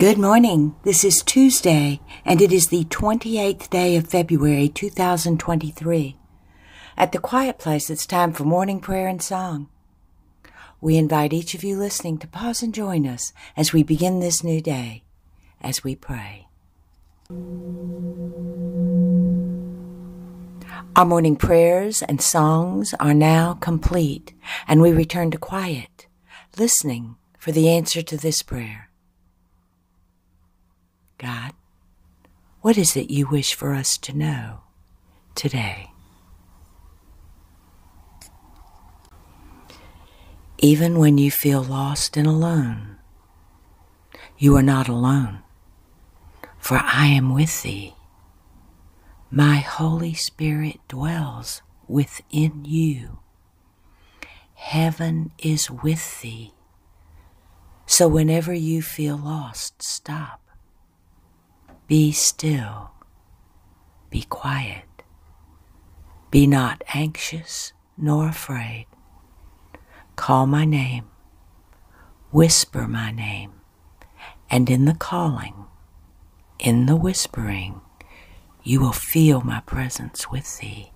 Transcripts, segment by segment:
Good morning. This is Tuesday, and it is the 28th day of February 2023. At the Quiet Place, it's time for morning prayer and song. We invite each of you listening to pause and join us as we begin this new day, as we pray. Our morning prayers and songs are now complete, and we return to quiet, listening for the answer to this prayer. God, what is it you wish for us to know today? Even when you feel lost and alone, you are not alone, for I am with thee. My Holy Spirit dwells within you. Heaven is with thee. So whenever you feel lost, stop be still. Be quiet. Be not anxious nor afraid. Call my name. Whisper my name. And in the calling, in the whispering, you will feel my presence with thee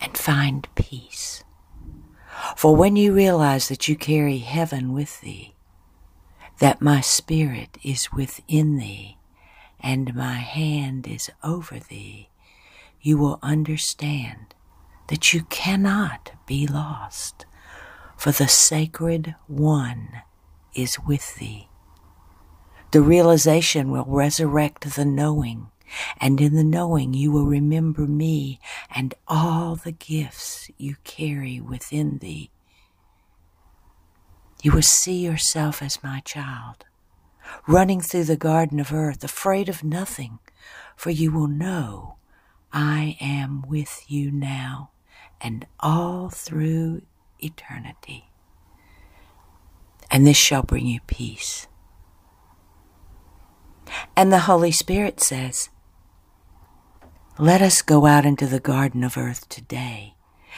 and find peace. For when you realize that you carry heaven with thee, that my spirit is within thee, and my hand is over thee, you will understand that you cannot be lost, for the sacred one is with thee. The realization will resurrect the knowing, and in the knowing you will remember me and all the gifts you carry within thee. You will see yourself as my child running through the garden of earth, afraid of nothing, for you will know I am with you now and all through eternity. And this shall bring you peace. And the Holy Spirit says, Let us go out into the garden of earth today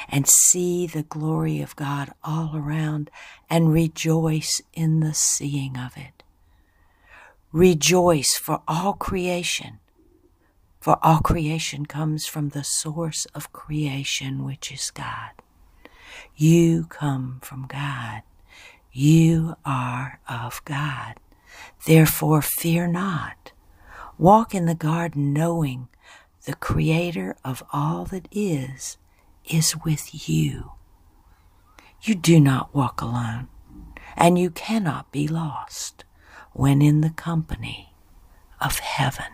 and see the glory of God all around and rejoice in the seeing of it. Rejoice for all creation, for all creation comes from the source of creation, which is God. You come from God. You are of God. Therefore, fear not. Walk in the garden knowing the Creator of all that is, is with you. You do not walk alone, and you cannot be lost when in the company of heaven.